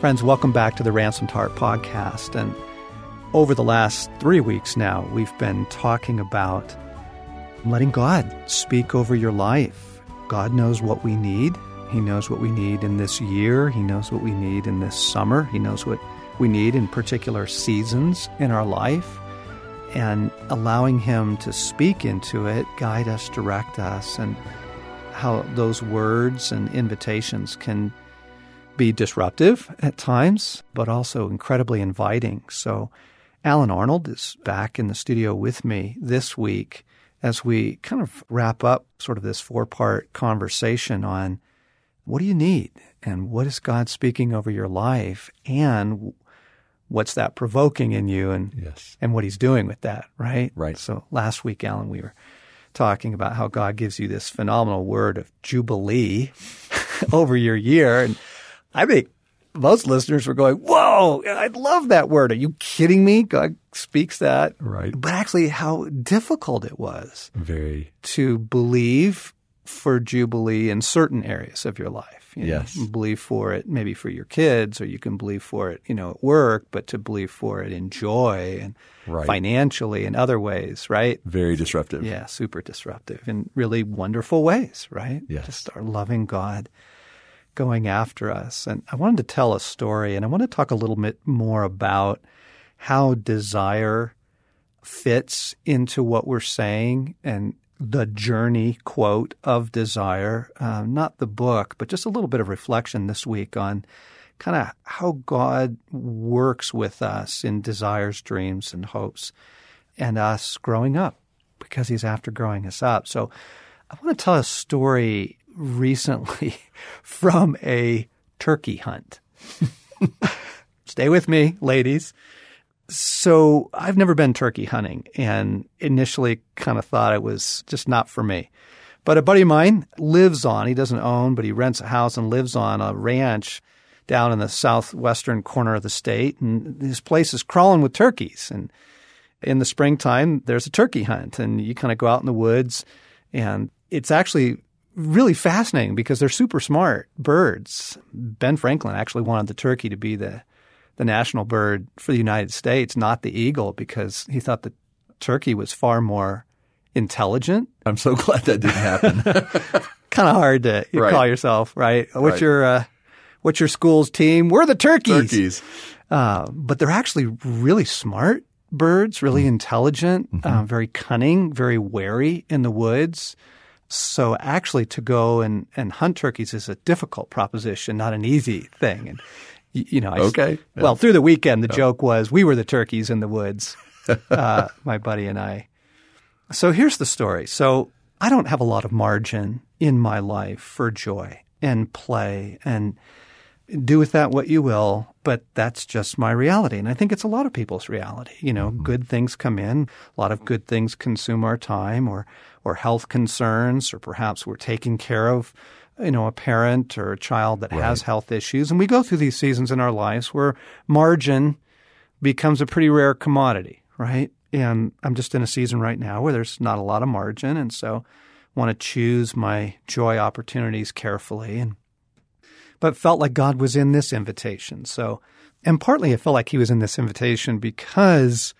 Friends, welcome back to the Ransomed Heart podcast. And over the last three weeks now, we've been talking about letting God speak over your life. God knows what we need. He knows what we need in this year. He knows what we need in this summer. He knows what we need in particular seasons in our life. And allowing Him to speak into it, guide us, direct us, and how those words and invitations can be disruptive at times, but also incredibly inviting. So, Allen Arnold is back in the studio with me this week as we kind of wrap up sort of this four part conversation on what do you need and what is God speaking over your life and what's that provoking in you and yes. and what he's doing with that, right? Right. So last week, Allen, we were talking about how God gives you this phenomenal word of jubilee over your year. And I think most listeners were going, Whoa, I love that word. Are you kidding me? God speaks that. Right. But actually, how difficult it was Very. to believe for Jubilee in certain areas of your life. You know, Yes. believe for it maybe for your kids, or you can believe for it, you know, at work, but to believe for it in joy and Right. financially and other ways, right? Very disruptive. Yeah, super disruptive in really wonderful ways, right? Yes. Just our loving God going after us. And I wanted to tell a story, and I want to talk a little bit more about how desire fits into what we're saying and the journey quote of desire, uh, not the book, but just a little bit of reflection this week on kind of how God works with us in desires, dreams, and hopes, and us growing up because He's after growing us up. So I want to tell a story recently from a turkey hunt. Stay with me, ladies. So I've never been turkey hunting and initially kind of thought it was just not for me. But a buddy of mine lives on, he doesn't own, but he rents a house and lives on a ranch down in the southwestern corner of the state. And his place is crawling with turkeys. And in the springtime, there's a turkey hunt and you kind of go out in the woods and it's actually really fascinating because they're super smart birds. Ben Franklin actually wanted the turkey to be the the national bird for the United States, not the eagle, because he thought the turkey was far more intelligent. I'm so glad that didn't happen. Kind of hard to you Right. call yourself, right? What's Right. your uh, what's your school's team? We're the turkeys. Turkeys. Uh, but they're actually really smart birds, really Mm-hmm. intelligent, uh, very cunning, very wary in the woods. So actually, to go and, and hunt turkeys is a difficult proposition, not an easy thing. And you know, I, Okay. Well, through the weekend, the joke was we were the turkeys in the woods, uh, my buddy and I. So here's the story. So I don't have a lot of margin in my life for joy and play and do with that what you will, but that's just my reality. And I think it's a lot of people's reality. You know, mm-hmm. good things come in, a lot of good things consume our time or or health concerns, or perhaps we're taking care of, you know, a parent or a child that has health issues. And we go through these seasons in our lives where margin becomes a pretty rare commodity, right? And I'm just in a season right now where there's not a lot of margin, and so I want to choose my joy opportunities carefully and but felt like God was in this invitation. So, and partly it felt like he was in this invitation because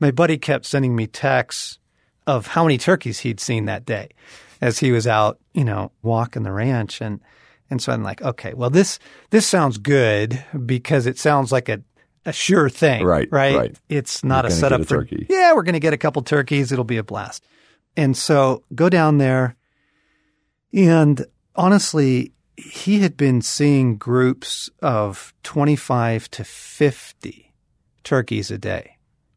my buddy kept sending me texts of how many turkeys he'd seen that day as he was out, you know, walking the ranch and and so I'm like, okay, well this this sounds good because it sounds like a a sure thing, Right, Right, right. It's not You're a setup a for turkey. yeah, we're going to get a couple turkeys. It'll be a blast. And so go down there, and honestly, he had been seeing groups of 25 to 50 turkeys a day.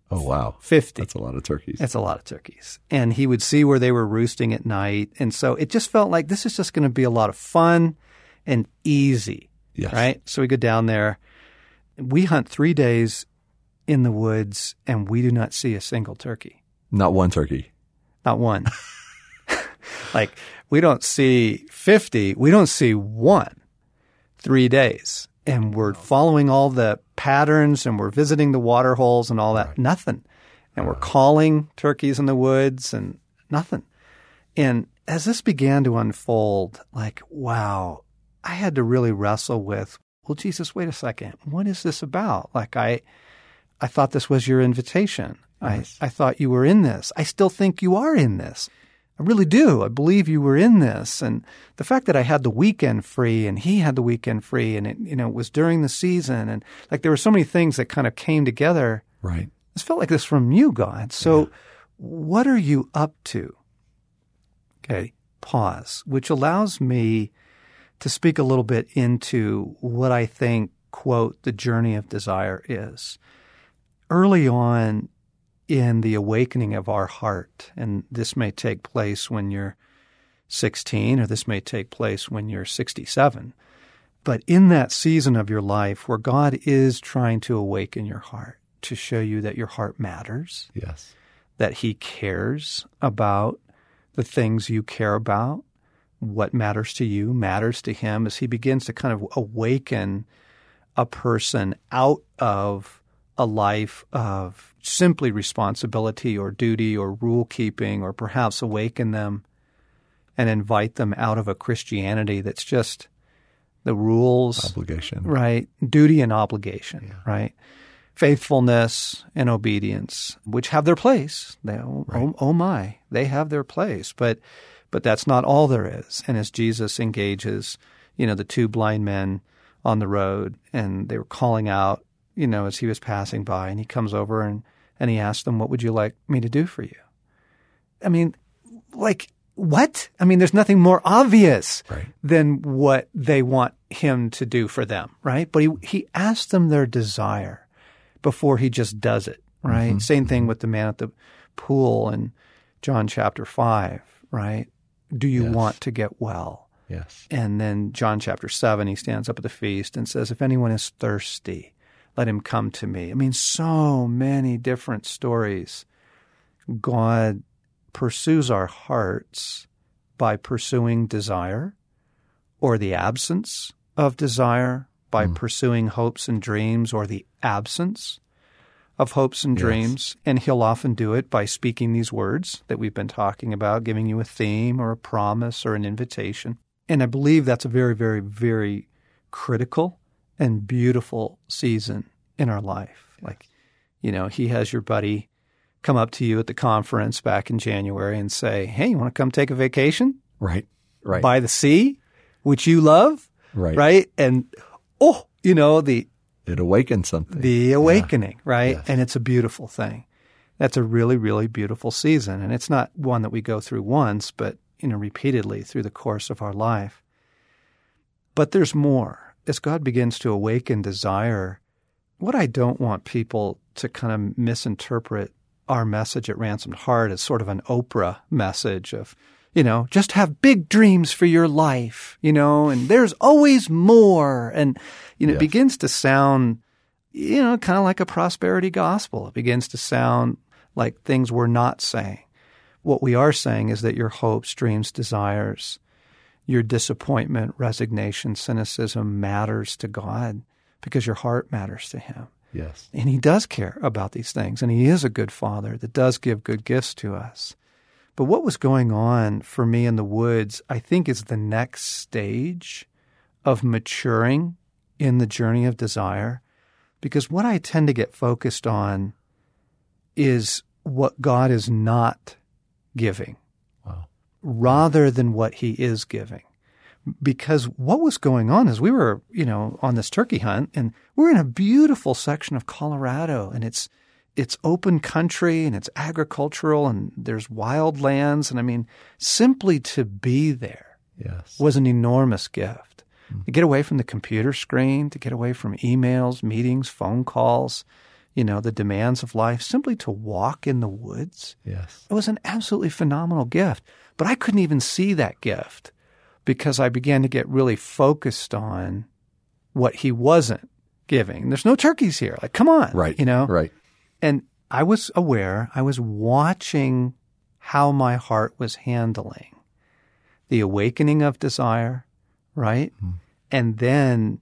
Oh wow, 50. that's a lot of turkeys. That's a lot of turkeys. And he would see where they were roosting at night. And so it just felt like this is just going to be a lot of fun and easy. Yes. Right? So we go down there. We hunt three days in the woods and we do not see a single turkey. Not one turkey. Not one. like we don't see 50, we don't see one. 3 days. And we're following all the patterns and we're visiting the water holes and all that. Nothing. And we're calling turkeys in the woods and nothing. And as this began to unfold, like, wow, I had to really wrestle with well, Jesus, wait a second. What is this about? Like I, I thought this was your invitation. I, I thought you were in this. I still think you are in this. I really do. I believe you were in this. And the fact that I had the weekend free and he had the weekend free and it, you know, it was during the season and like there were so many things that kind of came together. Right. This felt like this from you, God. So what are you up to? Okay. Pause, which allows me to speak a little bit into what I think, quote, the journey of desire is. Early on in the awakening of our heart, and this may take place when you're 16 or this may take place when you're 67, but in that season of your life where God is trying to awaken your heart, to show you that your heart matters, Yes. that He cares about the things you care about, what matters to you matters to Him, as He begins to kind of awaken a person out of a life of simply responsibility or duty or rule keeping, or perhaps awaken them and invite them out of a Christianity that's just the rules, Obligation. right? Duty and obligation, right? Faithfulness and obedience, which have their place. They, oh, oh, oh my, they have their place, but but that's not all there is. And as Jesus engages, you know, the two blind men on the road, and they were calling out, you know, as he was passing by, and he comes over and and he asks them, "What would you like me to do for you?" I mean, like what? I mean, there's nothing more obvious Right. than what they want him to do for them, right? But he he asked them their desire before he just does it, right? Mm-hmm. Same thing mm-hmm. with the man at the pool in John chapter 5, right? Do you Yes. want to get well? Yes. And then John chapter 7, he stands up at the feast and says, If anyone is thirsty, let him come to me. I mean, so many different stories. God pursues our hearts by pursuing desire or the absence of desire, by hmm. pursuing hopes and dreams or the absence of hopes and Yes. dreams. And he'll often do it by speaking these words that we've been talking about, giving you a theme or a promise or an invitation. And I believe that's a very, very, very critical and beautiful season in our life. Like, you know, he has your buddy come up to you at the conference back in January and say, Hey, you want to come take a vacation Right. Right. by the sea, which you love? right. Right. And, oh, you know, the, It awakens something. the awakening, right? Yes. And it's a beautiful thing. That's a really, really beautiful season. And it's not one that we go through once, but, you know, repeatedly through the course of our life. But there's more. As God begins to awaken desire, what I don't want people to kind of misinterpret our message at Ransomed Heart as sort of an Oprah message of, you know, just have big dreams for your life, you know, and there's always more. And, you know, it begins to sound, you know, kind of like a prosperity gospel. It begins to sound like things we're not saying. What we are saying is that your hopes, dreams, desires, your disappointment, resignation, cynicism matters to God because your heart matters to Him. yes. And He does care about these things, and He is a good Father that does give good gifts to us. But what was going on for me in the woods, I think, is the next stage of maturing in the journey of desire. Because what I tend to get focused on is what God is not giving. Rather than what he is giving. Because what was going on is we were, you know, on this turkey hunt and we're in a beautiful section of Colorado and it's it's open country and it's agricultural and there's wild lands and I mean simply to be there Yes. was an enormous gift. Mm. To get away from the computer screen, to get away from emails, meetings, phone calls, you know, the demands of life, simply to walk in the woods. Yes. It was an absolutely phenomenal gift. But I couldn't even see that gift because I began to get really focused on what he wasn't giving. There's no turkeys here. Like, come on. Right. You know? Right. And I was aware, I was watching how my heart was handling the awakening of desire, right? Hmm. And then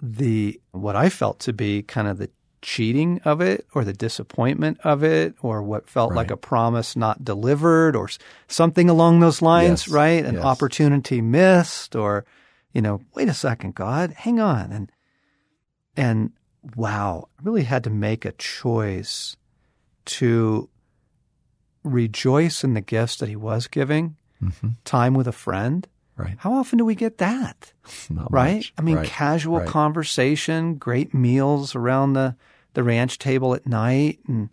the what I felt to be kind of the cheating of it or the disappointment of it or what felt like a promise not delivered or something along those lines, Yes. right? An Yes. opportunity missed or you know, wait a second, God, hang on. And And wow, I really had to make a choice to rejoice in the gifts that he was giving, Mm-hmm. time with a friend. Right. How often do we get that? Not right? much. I mean, Right. casual Right. conversation, great meals around the, the ranch table at night. And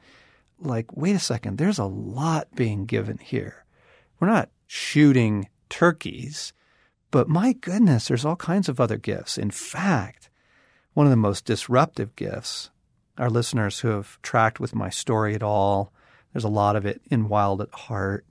like, wait a second, there's a lot being given here. We're not shooting turkeys, but my goodness, there's all kinds of other gifts. In fact, one of the most disruptive gifts, our listeners who have tracked with my story at all, there's a lot of it in Wild at Heart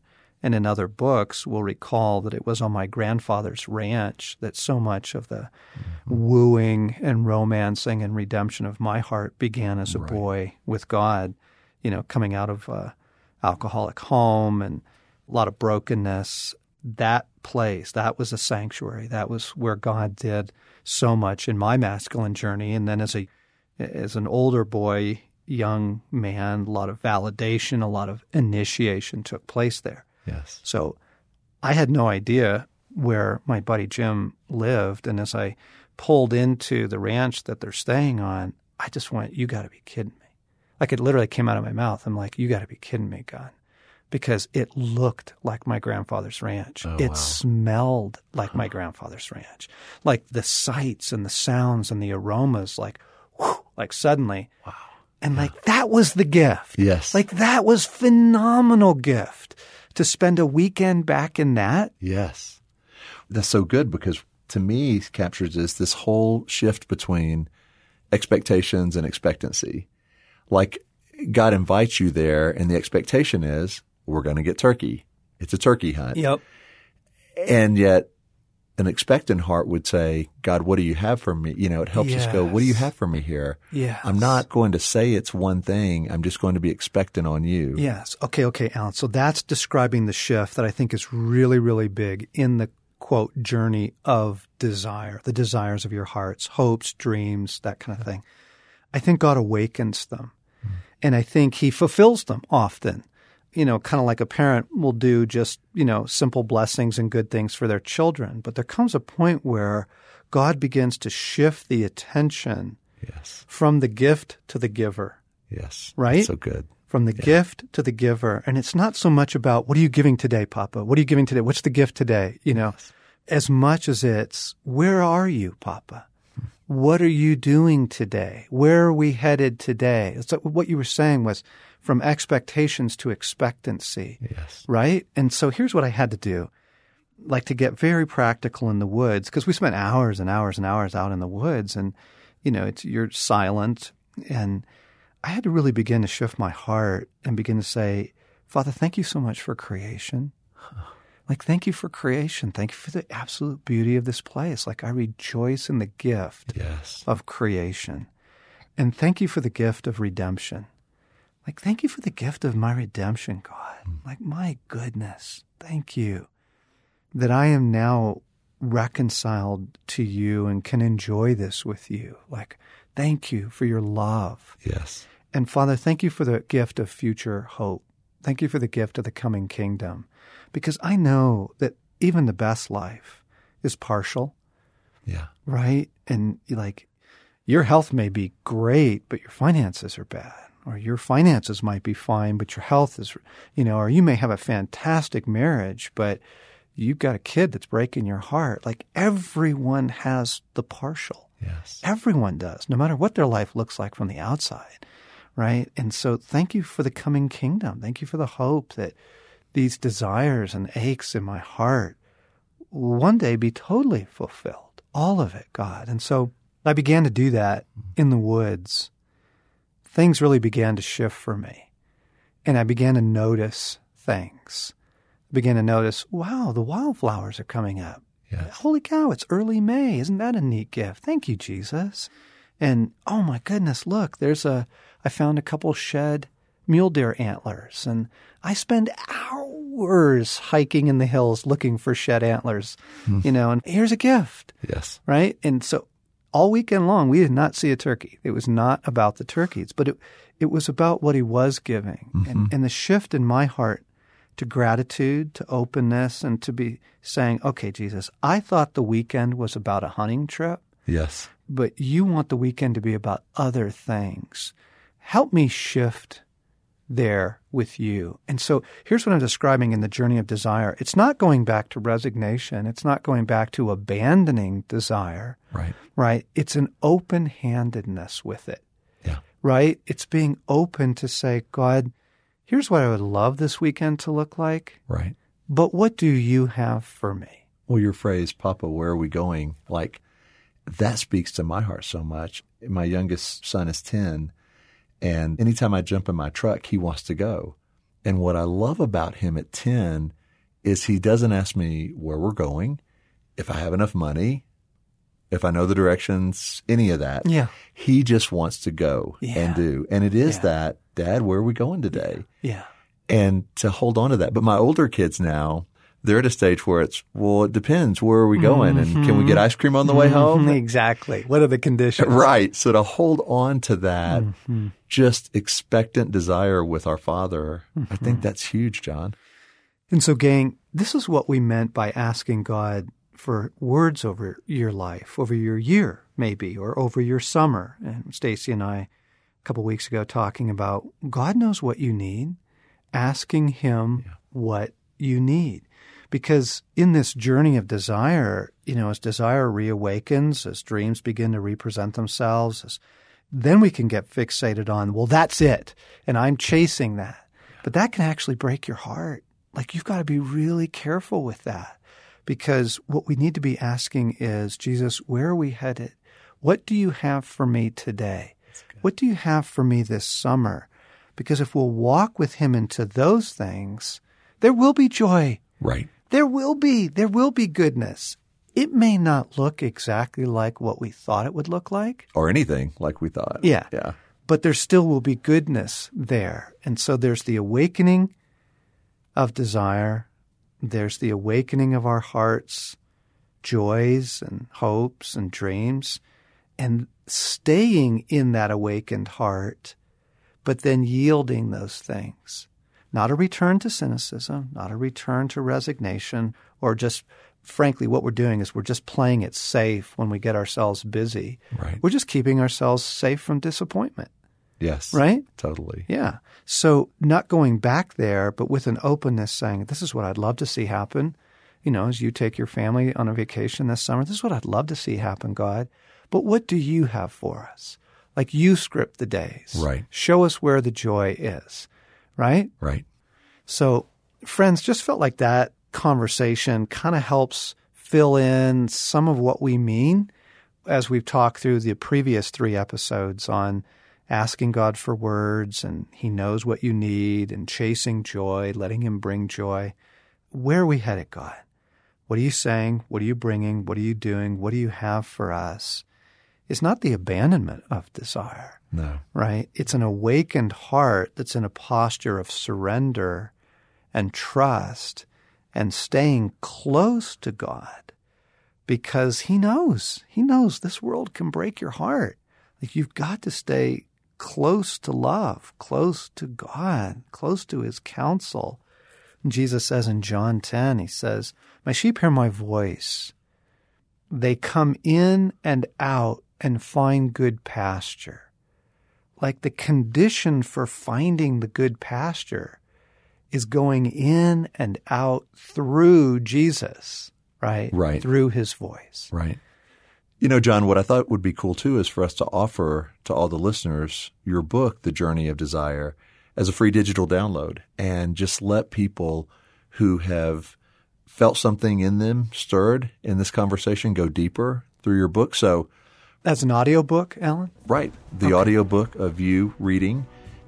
and in other books will recall that it was on my grandfather's ranch that so much of the mm-hmm. wooing and romancing and redemption of my heart began as a Right. boy with God, you know, coming out of a alcoholic home and a lot of brokenness. That place, that was a sanctuary. That was where God did so much in my masculine journey. And then as a as an older boy, young man, a lot of validation, a lot of initiation took place there. Yes. So I had no idea where my buddy Jim lived. And as I pulled into the ranch that they're staying on, I just went, You got to be kidding me. Like it literally came out of my mouth. I'm like, You got to be kidding me, God. Because it looked like my grandfather's ranch. Oh, it wow. smelled like my grandfather's ranch. Like the sights and the sounds and the aromas, like, whew, like suddenly. Wow. And like that was the gift. Yes. Like that was phenomenal gift to spend a weekend back in that. Yes. That's so good because to me captures this this whole shift between expectations and expectancy. Like God invites you there and the expectation is we're going to get turkey. It's a turkey hunt. Yep. And yet an expectant heart would say, God, what do you have for me? You know, it helps us go, what do you have for me here? Yes. I'm not going to say it's one thing. I'm just going to be expectant on you. Yes. Okay. Okay, Allen. So that's describing the shift that I think is really, really big in the quote journey of desire, the desires of your hearts, hopes, dreams, that kind of thing. I think God awakens them. Hmm. And I think he fulfills them often. You know, kind of like a parent will do just, you know, simple blessings and good things for their children. But there comes a point where God begins to shift the attention Yes. from the gift to the giver. Yes. Right? That's so good. from the gift to the giver. And it's not so much about what are you giving today, Papa? What are you giving today? What's the gift today? You know, as much as it's where are you, Papa? What are you doing today? Where are we headed today? So what you were saying was from expectations to expectancy, Yes. right? And so here's what I had to do. Like to get very practical in the woods, because we spent hours and hours and hours out in the woods and, you know, it's, you're silent and I had to really begin to shift my heart and begin to say, Father, thank you so much for creation. Like, thank you for creation. Thank you for the absolute beauty of this place. Like, I rejoice in the gift Yes. of creation. And thank you for the gift of redemption. Like, thank you for the gift of my redemption, God. Hmm. Like, my goodness, thank you that I am now reconciled to you and can enjoy this with you. Like, thank you for your love. Yes. And Father, thank you for the gift of future hope. Thank you for the gift of the coming kingdom. Because I know that even the best life is partial, Yeah. right? And like your health may be great, but your finances are bad. Or your finances might be fine, but your health is, you know, or you may have a fantastic marriage, but you've got a kid that's breaking your heart. Like everyone has the partial. Yes. Everyone does, no matter what their life looks like from the outside, right? And so thank you for the coming kingdom. Thank you for the hope that these desires and aches in my heart will one day be totally fulfilled. All of it, God. And so I began to do that in the woods. Things really began to shift for me. And I began to notice things. I began to notice, wow, the wildflowers are coming up. Yes. Holy cow, it's early May. Isn't that a neat gift? Thank you, Jesus. And oh my goodness, look, there's a, I found a couple shed mule deer antlers and I spend hours hiking in the hills looking for shed antlers, hmm. you know, and here's a gift, Yes. right? And so all weekend long, we did not see a turkey. It was not about the turkeys, but it, it was about what he was giving and, mm-hmm. and the shift in my heart to gratitude, to openness, and to be saying, okay, Jesus, I thought the weekend was about a hunting trip. Yes. but you want the weekend to be about other things. Help me shift there with you. And so here's what I'm describing in the journey of desire. It's not going back to resignation. It's not going back to abandoning desire, Right. right? It's an open handedness with it, Yeah. right? It's being open to say, God, here's what I would love this weekend to look like, Right. but what do you have for me? Well, your phrase, Papa, where are we going? Like, that speaks to my heart so much. My youngest son is 10, and anytime I jump in my truck, he wants to go. And what I love about him at 10 is he doesn't ask me where we're going, if I have enough money, if I know the directions, any of that. Yeah. He just wants to go Yeah. and do. And it is Yeah. that, Dad, where are we going today? Yeah. and to hold on to that. But my older kids now, they're at a stage where it's, well, it depends. Where are we going? And can we get ice cream on the way home? Exactly. What are the conditions? Right. So to hold on to that Mm-hmm. just expectant desire with our Father, I Mm-hmm. think that's huge, John. And so, gang, this is what we meant by asking God for words over your life, over your year, maybe, or over your summer. And Stacy and I, a couple weeks ago, talking about God knows what you need, asking Him what you need. Because in this journey of desire, you know, as desire reawakens, as dreams begin to represent themselves, as, then we can get fixated on, well, that's it. And I'm chasing that. But that can actually break your heart. Like you've got to be really careful with that because what we need to be asking is, Jesus, where are we headed? What do you have for me today? What do you have for me this summer? Because if we'll walk with him into those things, there will be joy. Right. There will be, there will be goodness. It may not look exactly like what we thought it would look like, Or anything like we thought. Yeah. Yeah. but there still will be goodness there. And so there's the awakening of desire. There's the awakening of our hearts, joys and hopes and dreams, and staying in that awakened heart, but then yielding those things. Not a return to cynicism, not a return to resignation, or just, frankly, what we're doing is we're just playing it safe when we get ourselves busy. Right. We're just keeping ourselves safe from disappointment, Yes. right? Totally. Yeah. So not going back there, but with an openness saying, this is what I'd love to see happen. You know, as you take your family on a vacation this summer, this is what I'd love to see happen, God. But what do you have for us? Like you script the days. Right. Show us where the joy is. Right? Right. So, friends, just felt like that conversation kind of helps fill in some of what we mean as we've talked through the previous three episodes on asking God for words and He knows what you need and chasing joy, letting Him bring joy. Where are we headed, God? What are you saying? What are you bringing? What are you doing? What do you have for us? It's not the abandonment of desire No. right? It's an awakened heart that's in a posture of surrender and trust and staying close to God because He knows. He knows this world can break your heart. Like you've got to stay close to love, close to God, close to His counsel. And Jesus says in John 10, He says, My sheep hear my voice. They come in and out and find good pasture like the condition for finding the good pasture is going in and out through Jesus, right? Right. Through his voice. Right. You know, John, what I thought would be cool too is for us to offer to all the listeners your book, The Journey of Desire, as a free digital download and just let people who have felt something in them stirred in this conversation go deeper through your book. So, As an audiobook, Allen? right, the audiobook of you reading,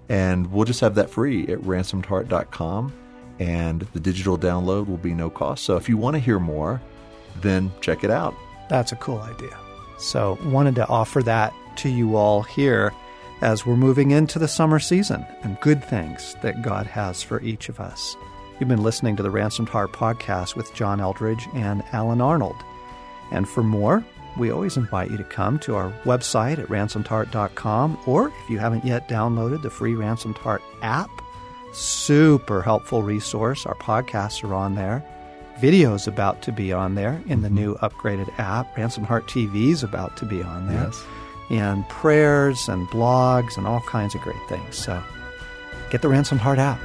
and we'll just have that free at ransomedheart.com. And the digital download will be no cost. So if you want to hear more, then check it out. That's a cool idea. So, wanted to offer that to you all here as we're moving into the summer season and good things that God has for each of us. You've been listening to the Ransomed Heart podcast with John Eldredge and Allen Arnold. And for more, we always invite you to come to our website at ransomedheart.com or if you haven't yet downloaded the free Ransomed Heart app, super helpful resource. Our podcasts are on there. video's about to be on there in the mm-hmm. new upgraded app. Ransom Heart TV's about to be on there. Yes. And prayers and blogs and all kinds of great things. So get the Ransom Heart app.